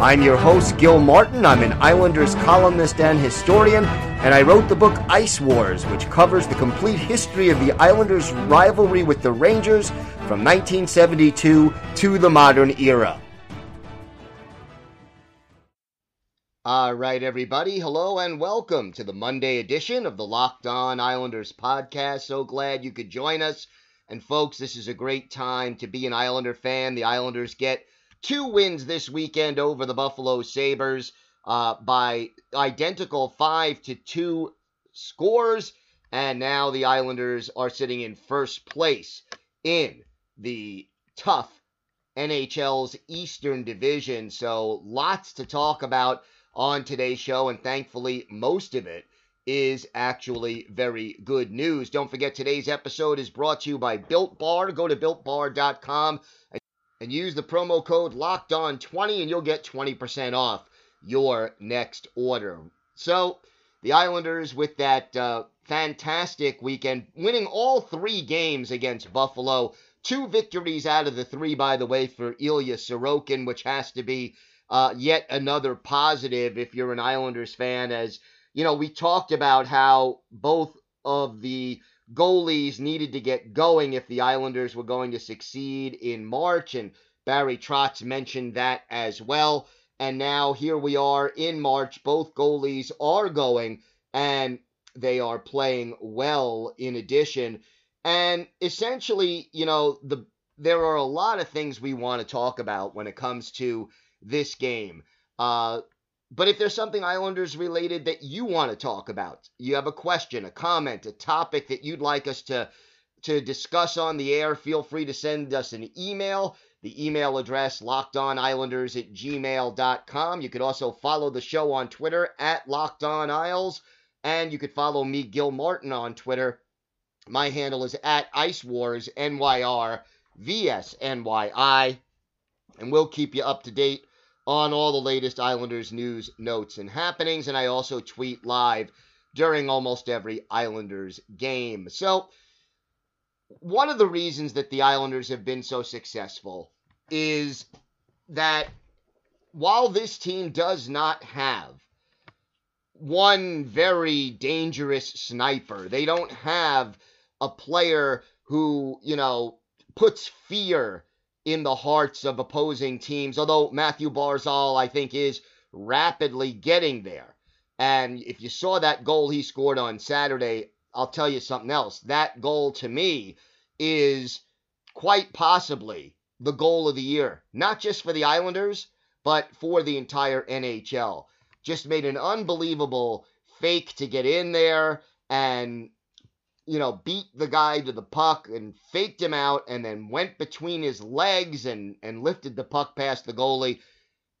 I'm your host, Gil Martin. I'm an Islanders columnist and historian, and I wrote the book Ice Wars, which covers the complete history of the Islanders' rivalry with the Rangers from 1972 to the modern era. All right, everybody. Hello and welcome to the Monday edition of the Locked On Islanders podcast. So glad you could join us. And, folks, this is a great time to be an Islander fan. The Islanders get two wins this weekend over the Buffalo Sabres uh, by identical 5 to 2 scores. And now the Islanders are sitting in first place in the tough NHL's Eastern Division. So, lots to talk about on today's show, and thankfully, most of it is actually very good news. Don't forget, today's episode is brought to you by Built Bar. Go to builtbar.com and use the promo code Locked On 20 and you'll get 20% off your next order. So, the Islanders, with that uh, fantastic weekend, winning all three games against Buffalo. Two victories out of the three, by the way, for Ilya Sorokin, which has to be uh, yet another positive if you're an Islanders fan. As you know, we talked about how both of the goalies needed to get going if the Islanders were going to succeed in March, and Barry Trotz mentioned that as well. And now here we are in March. Both goalies are going, and they are playing well in addition. And essentially, you know, the there are a lot of things we want to talk about when it comes to this game. Uh, but if there's something Islanders related that you want to talk about, you have a question, a comment, a topic that you'd like us to to discuss on the air, feel free to send us an email. The email address lockedonislanders at gmail.com. You could also follow the show on Twitter at lockedonisles. And you could follow me, Gil Martin, on Twitter. My handle is at Ice Wars NYR VSNYI. And we'll keep you up to date on all the latest Islanders news, notes, and happenings. And I also tweet live during almost every Islanders game. So, one of the reasons that the Islanders have been so successful is that while this team does not have one very dangerous sniper, they don't have a player who, you know, puts fear in the hearts of opposing teams. Although Matthew Barzal, I think, is rapidly getting there. And if you saw that goal he scored on Saturday, I'll tell you something else. That goal to me is quite possibly the goal of the year, not just for the Islanders, but for the entire NHL. Just made an unbelievable fake to get in there and you know, beat the guy to the puck and faked him out and then went between his legs and, and lifted the puck past the goalie.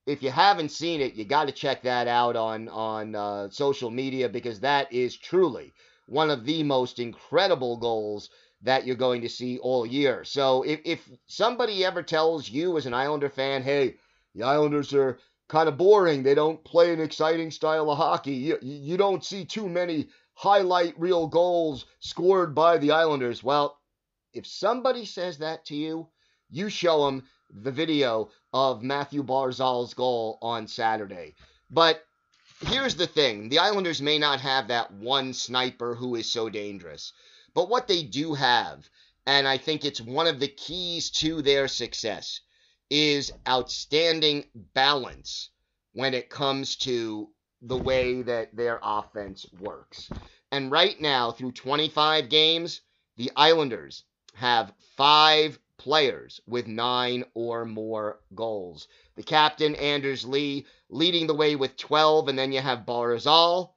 If you haven't seen it, you got to check that out on, on uh, social media because that is truly one of the most incredible goals that you're going to see all year. So if, if somebody ever tells you as an Islander fan, hey, the Islanders are kind of boring, they don't play an exciting style of hockey, you, you don't see too many highlight reel goals scored by the Islanders. Well, if somebody says that to you, you show them the video of Matthew Barzal's goal on Saturday. But here's the thing the Islanders may not have that one sniper who is so dangerous. But what they do have, and I think it's one of the keys to their success, is outstanding balance when it comes to the way that their offense works. And right now, through 25 games, the Islanders have five players with nine or more goals. The captain, Anders Lee, leading the way with 12, and then you have Barzal,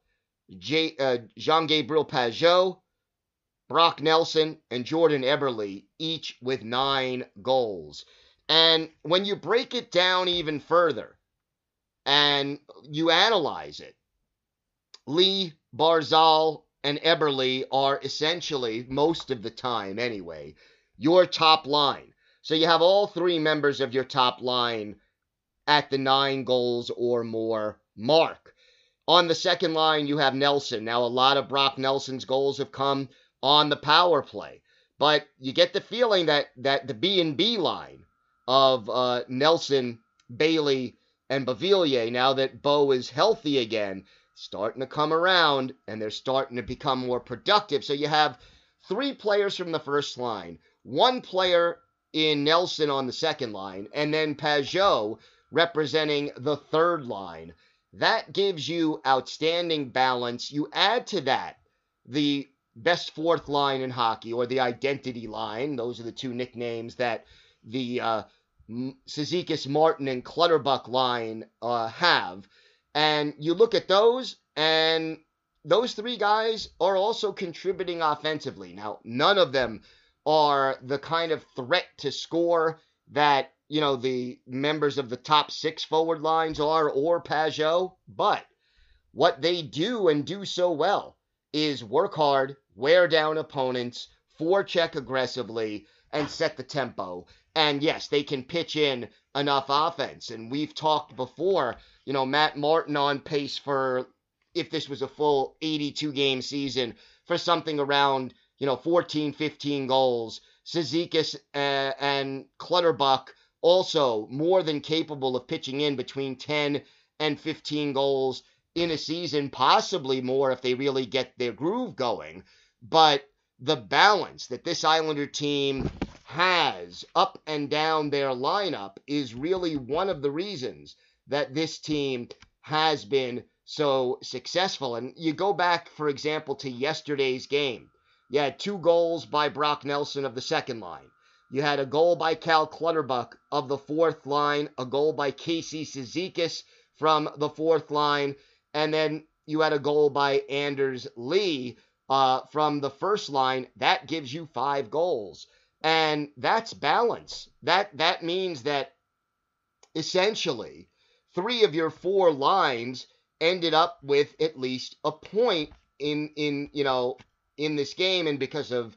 J- uh, Jean Gabriel Pageau, Brock Nelson, and Jordan Eberle, each with nine goals. And when you break it down even further, and you analyze it, Lee, Barzal, and Eberle are essentially, most of the time anyway, your top line. So you have all three members of your top line at the nine goals or more mark. On the second line, you have Nelson. Now, a lot of Brock Nelson's goals have come on the power play, but you get the feeling that that the B and B line of uh, Nelson, Bailey, and Beauvillier, now that Bo is healthy again, starting to come around and they're starting to become more productive. So you have three players from the first line, one player in Nelson on the second line, and then Pageau representing the third line. That gives you outstanding balance. You add to that the best fourth line in hockey or the identity line. Those are the two nicknames that the uh, Cizikas, Martin, and Clutterbuck line uh, have. And you look at those, and those three guys are also contributing offensively. Now, none of them are the kind of threat to score that, you know, the members of the top six forward lines are or Pageau, but what they do and do so well is work hard, wear down opponents, forecheck aggressively, and set the tempo. And yes, they can pitch in enough offense. And we've talked before, you know, Matt Martin on pace for, if this was a full 82 game season, for something around, you know, 14, 15 goals. Cizikas uh, and Clutterbuck also more than capable of pitching in between 10 and 15 goals in a season, possibly more if they really get their groove going. But the balance that this Islander team has up and down their lineup is really one of the reasons that this team has been so successful. And you go back, for example, to yesterday's game. You had two goals by Brock Nelson of the second line. You had a goal by Cal Clutterbuck of the fourth line, a goal by Casey Cizikas from the fourth line, and then you had a goal by Anders Lee uh, from the first line. That gives you five goals and that's balance. That that means that essentially three of your four lines ended up with at least a point in in you know in this game, and because of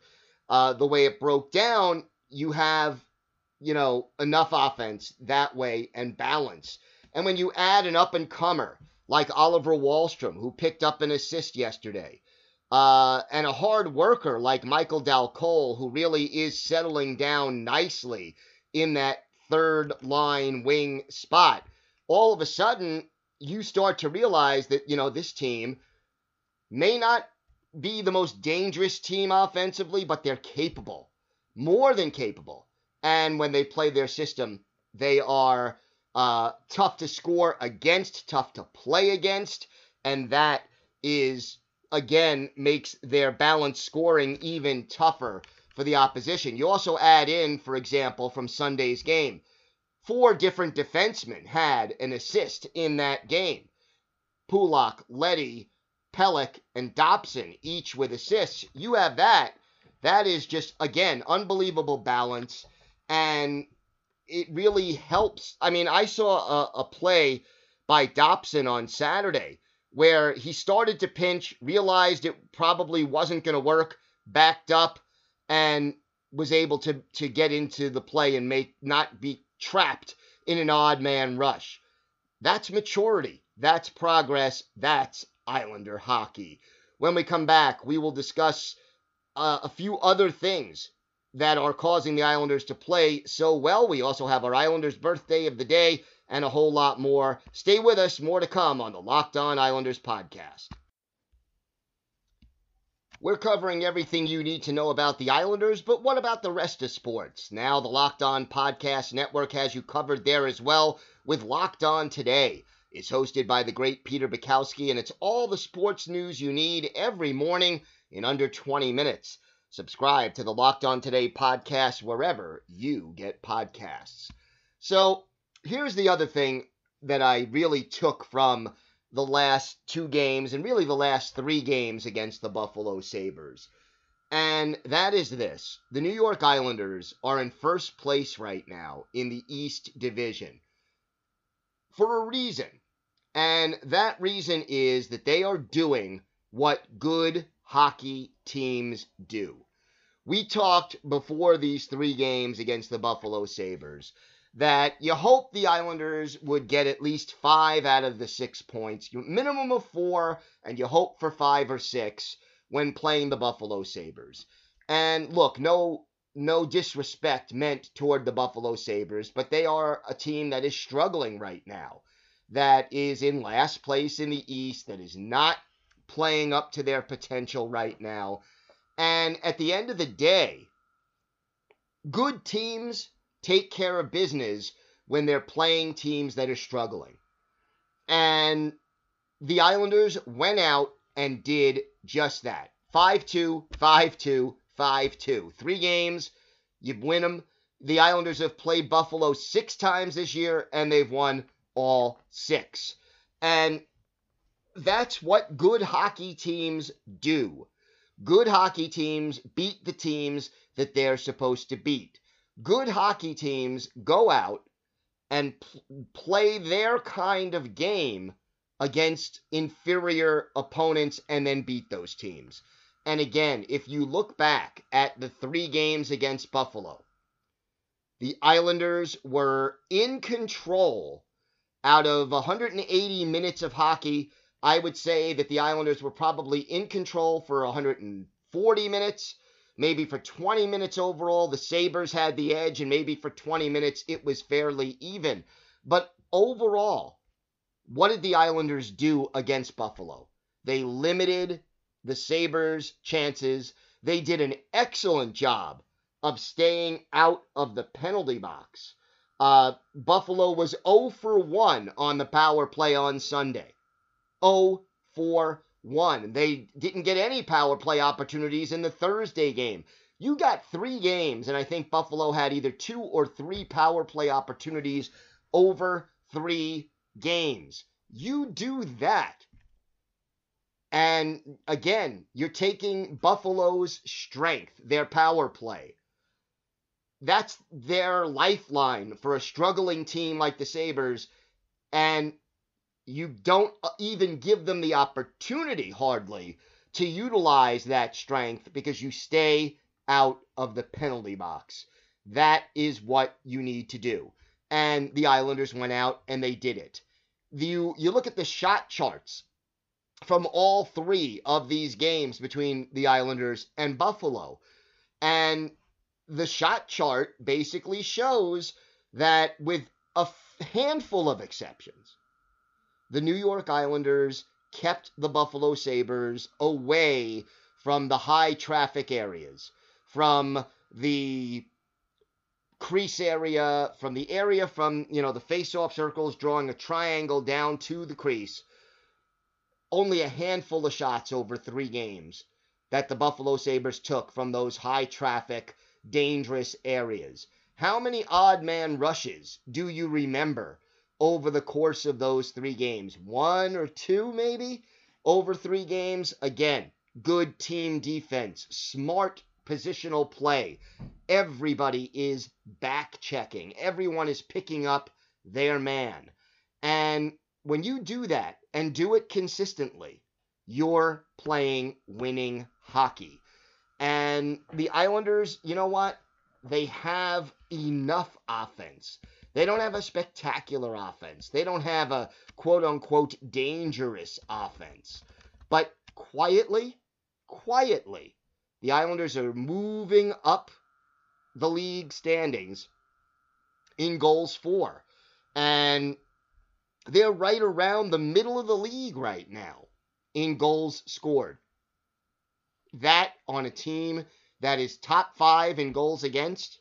uh, the way it broke down, you have you know enough offense that way and balance. And when you add an up and comer like Oliver Wahlstrom who picked up an assist yesterday, uh, and a hard worker like Michael Dal Colle, who really is settling down nicely in that third line wing spot, all of a sudden you start to realize that, you know, this team may not be the most dangerous team offensively, but they're capable, more than capable. And when they play their system, they are uh, tough to score against, tough to play against, and that is again makes their balanced scoring even tougher for the opposition. You also add in, for example, from Sunday's game, four different defensemen had an assist in that game. Pulock, Leddy, Pelech, and Dobson, each with assists. You have that. That is just, again, unbelievable balance. And it really helps. I mean, I saw a, a play by Dobson on Saturday where he started to pinch, realized it probably wasn't going to work, backed up, and was able to to get into the play and make not be trapped in an odd man rush. That's maturity. That's progress. That's Islander hockey. When we come back, we will discuss uh, a few other things that are causing the Islanders to play so well. We also have our Islanders birthday of the day and a whole lot more. Stay with us, more to come on the Locked On Islanders podcast. We're covering everything you need to know about the Islanders, but what about the rest of sports? Now, the Locked On Podcast Network has you covered there as well with Locked On Today. It's hosted by the great Peter Bukowski, and it's all the sports news you need every morning in under 20 minutes. Subscribe to the Locked On Today podcast wherever you get podcasts. So, here's the other thing that I really took from the last two games and really the last three games against the Buffalo Sabres. And that is this the New York Islanders are in first place right now in the East Division for a reason. And that reason is that they are doing what good hockey teams do. We talked before these three games against the Buffalo Sabres that you hope the Islanders would get at least five out of the six points, minimum of four, and you hope for five or six when playing the Buffalo Sabres. And look, no no disrespect meant toward the Buffalo Sabres, but they are a team that is struggling right now, that is in last place in the East, that is not playing up to their potential right now. And at the end of the day, good teams take care of business when they're playing teams that are struggling. And the Islanders went out and did just that 5 2, 5 2, 5 2. Three games, you win them. The Islanders have played Buffalo six times this year, and they've won all six. And that's what good hockey teams do. Good hockey teams beat the teams that they're supposed to beat. Good hockey teams go out and pl- play their kind of game against inferior opponents and then beat those teams. And again, if you look back at the three games against Buffalo, the Islanders were in control out of 180 minutes of hockey. I would say that the Islanders were probably in control for 140 minutes. Maybe for 20 minutes overall, the Sabres had the edge, and maybe for 20 minutes, it was fairly even. But overall, what did the Islanders do against Buffalo? They limited the Sabres' chances. They did an excellent job of staying out of the penalty box. Uh, Buffalo was 0 for 1 on the power play on Sunday. 0 for 1. They didn't get any power play opportunities in the Thursday game. You got three games, and I think Buffalo had either two or three power play opportunities over three games. You do that and again, you're taking Buffalo's strength, their power play. That's their lifeline for a struggling team like the Sabres. And you don't uh, even give them the opportunity, hardly, to utilize that strength because you stay out of the penalty box. That is what you need to do. And the Islanders went out and they did it. You, you look at the shot charts from all three of these games between the Islanders and Buffalo. And the shot chart basically shows that with a handful of exceptions, the New York Islanders kept the Buffalo Sabres away from the high traffic areas, from the crease area, from the area from, you know, the face-off circles drawing a triangle down to the crease only a handful of shots over three games that the Buffalo Sabres took from those high traffic, dangerous areas. How many odd man rushes do you remember over the course of those three games? One or two, maybe? Over three games? Again, good team defense, smart positional play. Everybody is back checking, everyone is picking up their man. And when you do that and do it consistently, you're playing winning hockey. And the Islanders, you know what? They have enough offense. They don't have a spectacular offense. They don't have a quote unquote dangerous offense. But quietly, quietly, the Islanders are moving up the league standings in goals for. And they're right around the middle of the league right now in goals scored. That on a team that is top five in goals against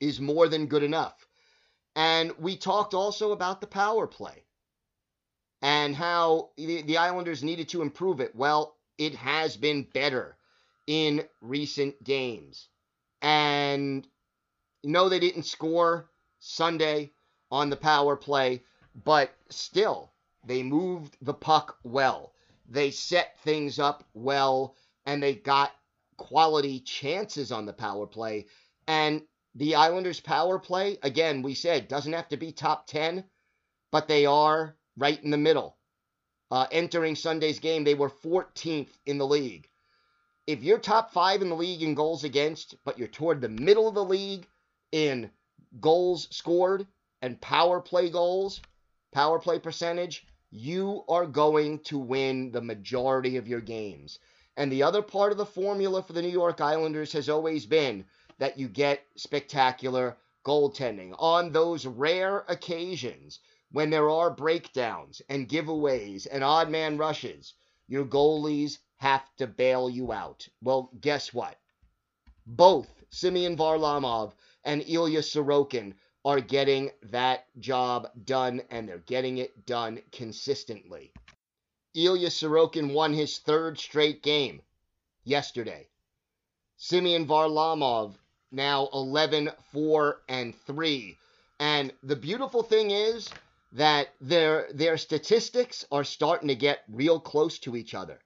is more than good enough. And we talked also about the power play and how the, Islanders needed to improve it. Well, it has been better in recent games. And no, they didn't score Sunday on the power play, but still, they moved the puck well. They set things up well, and they got quality chances on the power play. And the Islanders' power play, again, we said, doesn't have to be top 10, but they are right in the middle. Uh, entering Sunday's game, they were 14th in the league. If you're top five in the league in goals against, but you're toward the middle of the league in goals scored and power play goals, power play percentage, you are going to win the majority of your games. And the other part of the formula for the New York Islanders has always been that you get spectacular goaltending. On those rare occasions when there are breakdowns and giveaways and odd man rushes, your goalies have to bail you out. Well, guess what? Both Semyon Varlamov and Ilya Sorokin are getting that job done, and they're getting it done consistently. Ilya Sorokin won his third straight game yesterday. Semyon Varlamov now 11 4 and 3. And the beautiful thing is that their their statistics are starting to get real close to each other.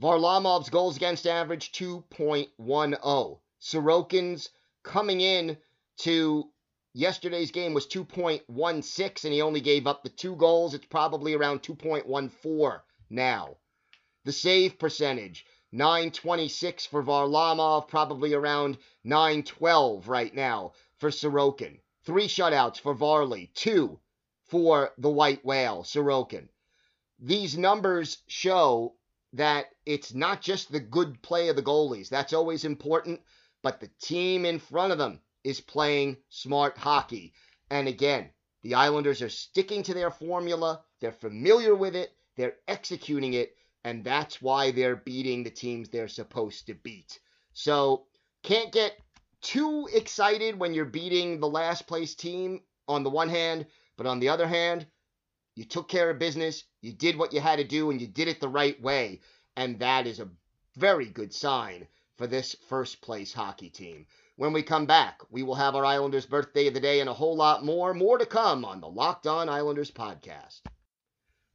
Varlamov's goals against average 2.10. Sorokin's coming in to yesterday's game was 2.16 and he only gave up the two goals. It's probably around 2.14 now. The save percentage 926 for Varlamov, probably around 912 right now for Sorokin. Three shutouts for Varley, two for the White Whale, Sorokin. These numbers show that it's not just the good play of the goalies. That's always important, but the team in front of them is playing smart hockey. And again, the Islanders are sticking to their formula. They're familiar with it. They're executing it and that's why they're beating the teams they're supposed to beat. So, can't get too excited when you're beating the last place team on the one hand, but on the other hand, you took care of business, you did what you had to do, and you did it the right way. And that is a very good sign for this first place hockey team. When we come back, we will have our Islanders birthday of the day and a whole lot more. More to come on the Locked On Islanders podcast.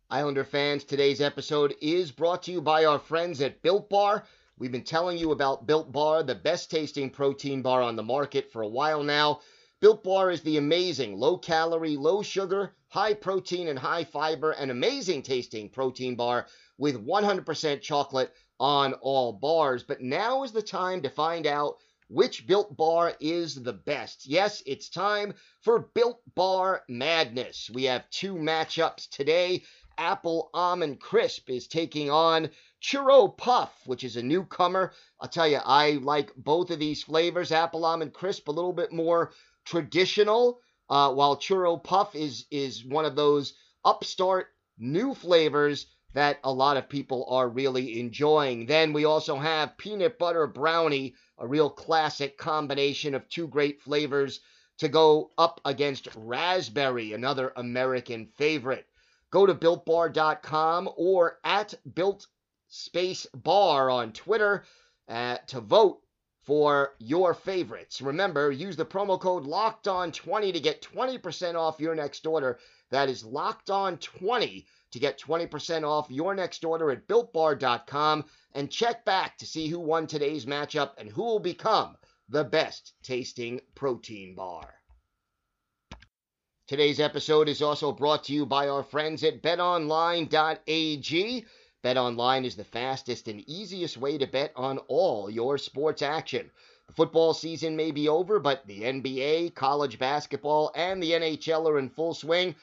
Islander fans, today's episode is brought to you by our friends at Built Bar. We've been telling you about Built Bar, the best tasting protein bar on the market for a while now. Built Bar is the amazing low calorie, low sugar, high protein, and high fiber, and amazing tasting protein bar with 100% chocolate on all bars. But now is the time to find out which Built Bar is the best. Yes, it's time for Built Bar Madness. We have two matchups today Apple Almond Crisp is taking on Churro Puff, which is a newcomer. I'll tell you, I like both of these flavors. Apple Almond Crisp, a little bit more traditional, uh, while Churro Puff is is one of those upstart new flavors that a lot of people are really enjoying. Then we also have peanut butter brownie, a real classic combination of two great flavors to go up against raspberry, another American favorite. Go to builtbar.com or at built space bar on Twitter uh, to vote for your favorites. Remember, use the promo code locked on 20 to get 20% off your next order. That is locked on 20 to get 20% off your next order at builtbar.com and check back to see who won today's matchup and who will become the best tasting protein bar. Today's episode is also brought to you by our friends at betonline.ag. BetOnline is the fastest and easiest way to bet on all your sports action. The football season may be over, but the NBA, college basketball, and the NHL are in full swing.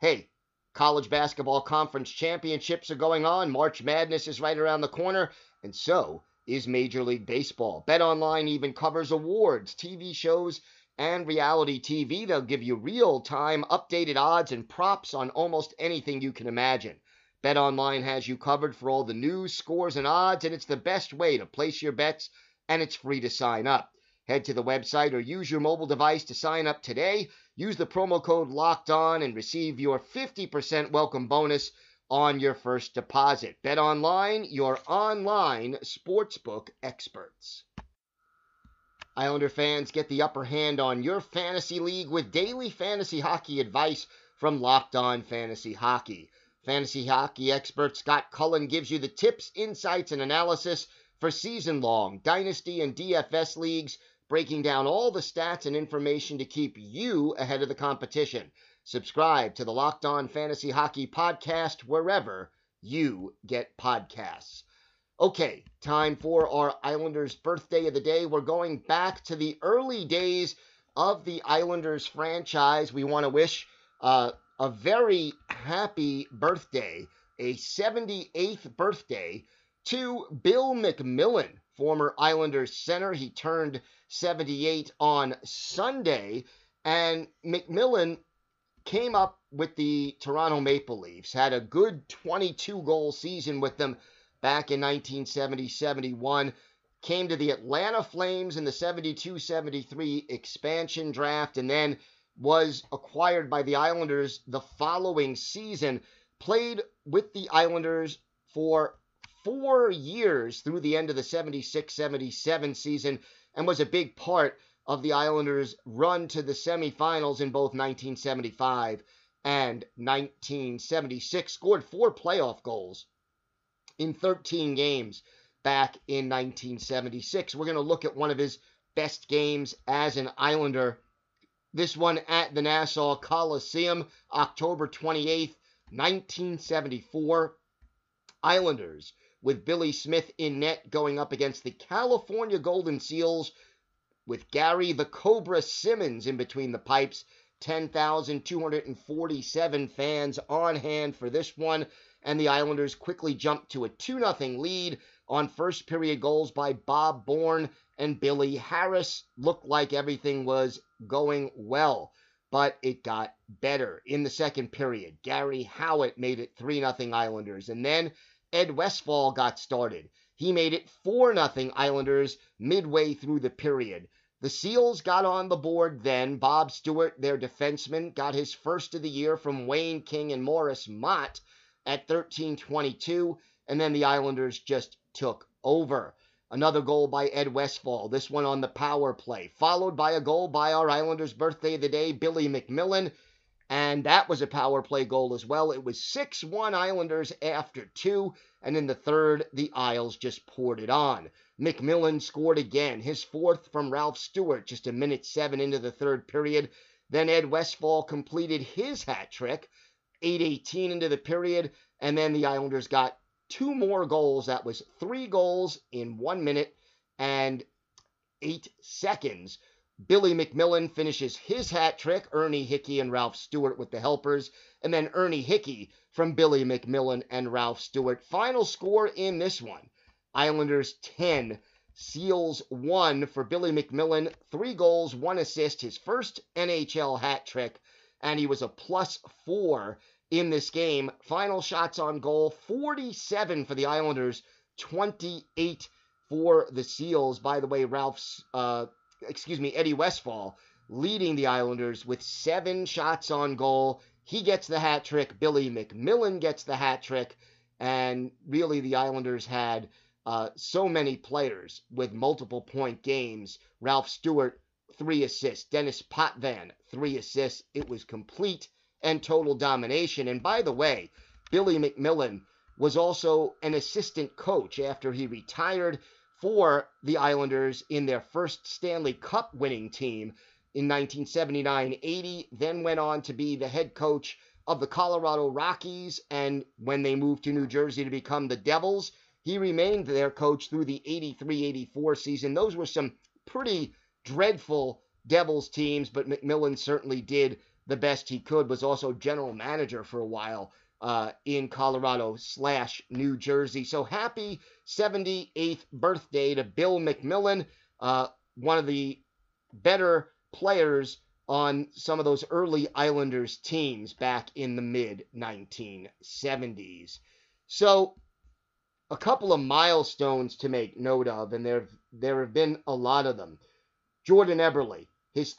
Hey, college basketball conference championships are going on. March Madness is right around the corner, and so is Major League Baseball. BetOnline even covers awards, TV shows, and reality TV. They'll give you real time updated odds and props on almost anything you can imagine. BetOnline has you covered for all the news, scores, and odds, and it's the best way to place your bets, and it's free to sign up. Head to the website or use your mobile device to sign up today. Use the promo code LOCKED ON and receive your 50% welcome bonus on your first deposit. BetOnline, your online sportsbook experts. Islander fans get the upper hand on your fantasy league with daily fantasy hockey advice from Locked On Fantasy Hockey. Fantasy hockey expert Scott Cullen gives you the tips, insights, and analysis for season long dynasty and DFS leagues, breaking down all the stats and information to keep you ahead of the competition. Subscribe to the Locked On Fantasy Hockey Podcast wherever you get podcasts. Okay, time for our Islanders birthday of the day. We're going back to the early days of the Islanders franchise. We want to wish uh, a very happy birthday, a 78th birthday to Bill McMillan, former Islanders center. He turned 78 on Sunday, and McMillan came up with the Toronto Maple Leafs, had a good 22 goal season with them back in 1970 71 came to the Atlanta Flames in the 72 73 expansion draft, and then was acquired by the Islanders the following season. Played with the Islanders for four years through the end of the 76 77 season and was a big part of the Islanders' run to the semifinals in both 1975 and 1976. Scored four playoff goals in 13 games back in 1976. We're going to look at one of his best games as an Islander. This one at the Nassau Coliseum, October 28th, 1974. Islanders with Billy Smith in net going up against the California Golden Seals with Gary the Cobra Simmons in between the pipes. 10,247 fans on hand for this one, and the Islanders quickly jumped to a 2 0 lead on first period goals by Bob Bourne and Billy Harris. Looked like everything was going well, but it got better in the second period. Gary Howatt made it 3 0 Islanders, and then Ed Westfall got started. He made it 4 0 Islanders midway through the period. The Seals got on the board then. Bob Stewart, their defenseman, got his first of the year from Wayne King and Morris Mott at 13:22, and then the Islanders just took over. Another goal by Ed Westfall, this one on the power play, followed by a goal by our Islanders' birthday of the day, Billy McMillan, and that was a power play goal as well. It was 6 1 Islanders after two, and in the third, the Isles just poured it on. McMillan scored again, his fourth from Ralph Stewart, just a minute seven into the third period. Then Ed Westfall completed his hat trick, 8:18 into the period, and then the Islanders got two more goals. That was three goals in one minute and eight seconds. Billy McMillan finishes his hat trick, Ernie Hicke and Ralph Stewart with the helpers, and then Ernie Hicke from Billy McMillan and Ralph Stewart. Final score in this one Islanders 10, Seals 1 for Billy McMillan. Three goals, one assist, his first NHL hat trick, and he was a plus four in this game. Final shots on goal 47 for the Islanders, 28 for the Seals. By the way, Ralph's, uh, excuse me, Eddie Westfall leading the Islanders with seven shots on goal. He gets the hat trick. Billy McMillan gets the hat trick. And really, the Islanders had uh, so many players with multiple point games. Ralph Stewart, three assists. Dennis Potvin, three assists. It was complete and total domination. And by the way, Billy McMillan was also an assistant coach after he retired for the Islanders in their first Stanley Cup winning team in 1979 80, then went on to be the head coach of the Colorado Rockies. And when they moved to New Jersey to become the Devils, he remained their coach through the 83 84 season. Those were some pretty dreadful Devils teams, but McMillan certainly did the best he could, was also general manager for a while uh, in Colorado slash New Jersey. So happy 78th birthday to Bill McMillan, uh, one of the better players on some of those early Islanders teams back in the mid 1970s. So a couple of milestones to make note of, and there there have been a lot of them. Jordan Eberle, his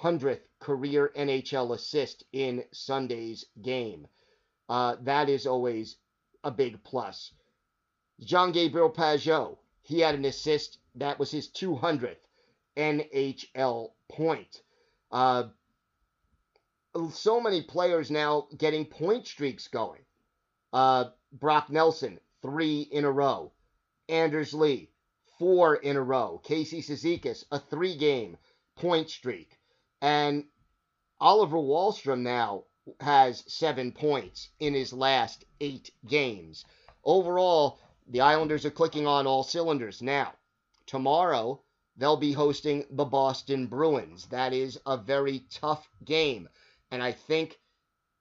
300th career NHL assist in Sunday's game. Uh, that is always a big plus. Jean Gabriel Pageau, he had an assist. That was his 200th NHL point. Uh, so many players now getting point streaks going. Uh, Brock Nelson, three in a row. Anders Lee, four in a row. Casey Cizikas, a three game point streak. And Oliver Wahlstrom now has seven points in his last eight games. Overall, the Islanders are clicking on all cylinders. Now, tomorrow, they'll be hosting the Boston Bruins. That is a very tough game. And I think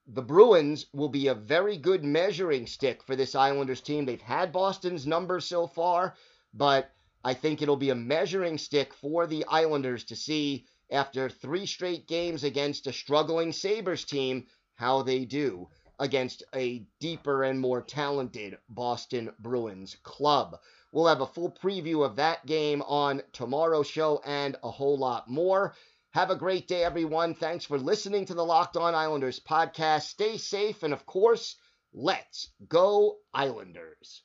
the Bruins will be a very good measuring stick for this Islanders team. They've had Boston's number so far, but I think it'll be a measuring stick for the Islanders to see after three straight games against a struggling Sabres team how they do against a deeper and more talented Boston Bruins club. We'll have a full preview of that game on tomorrow's show and a whole lot more. Have a great day, everyone. Thanks for listening to the Locked On Islanders podcast. Stay safe, and of course, let's go, Islanders.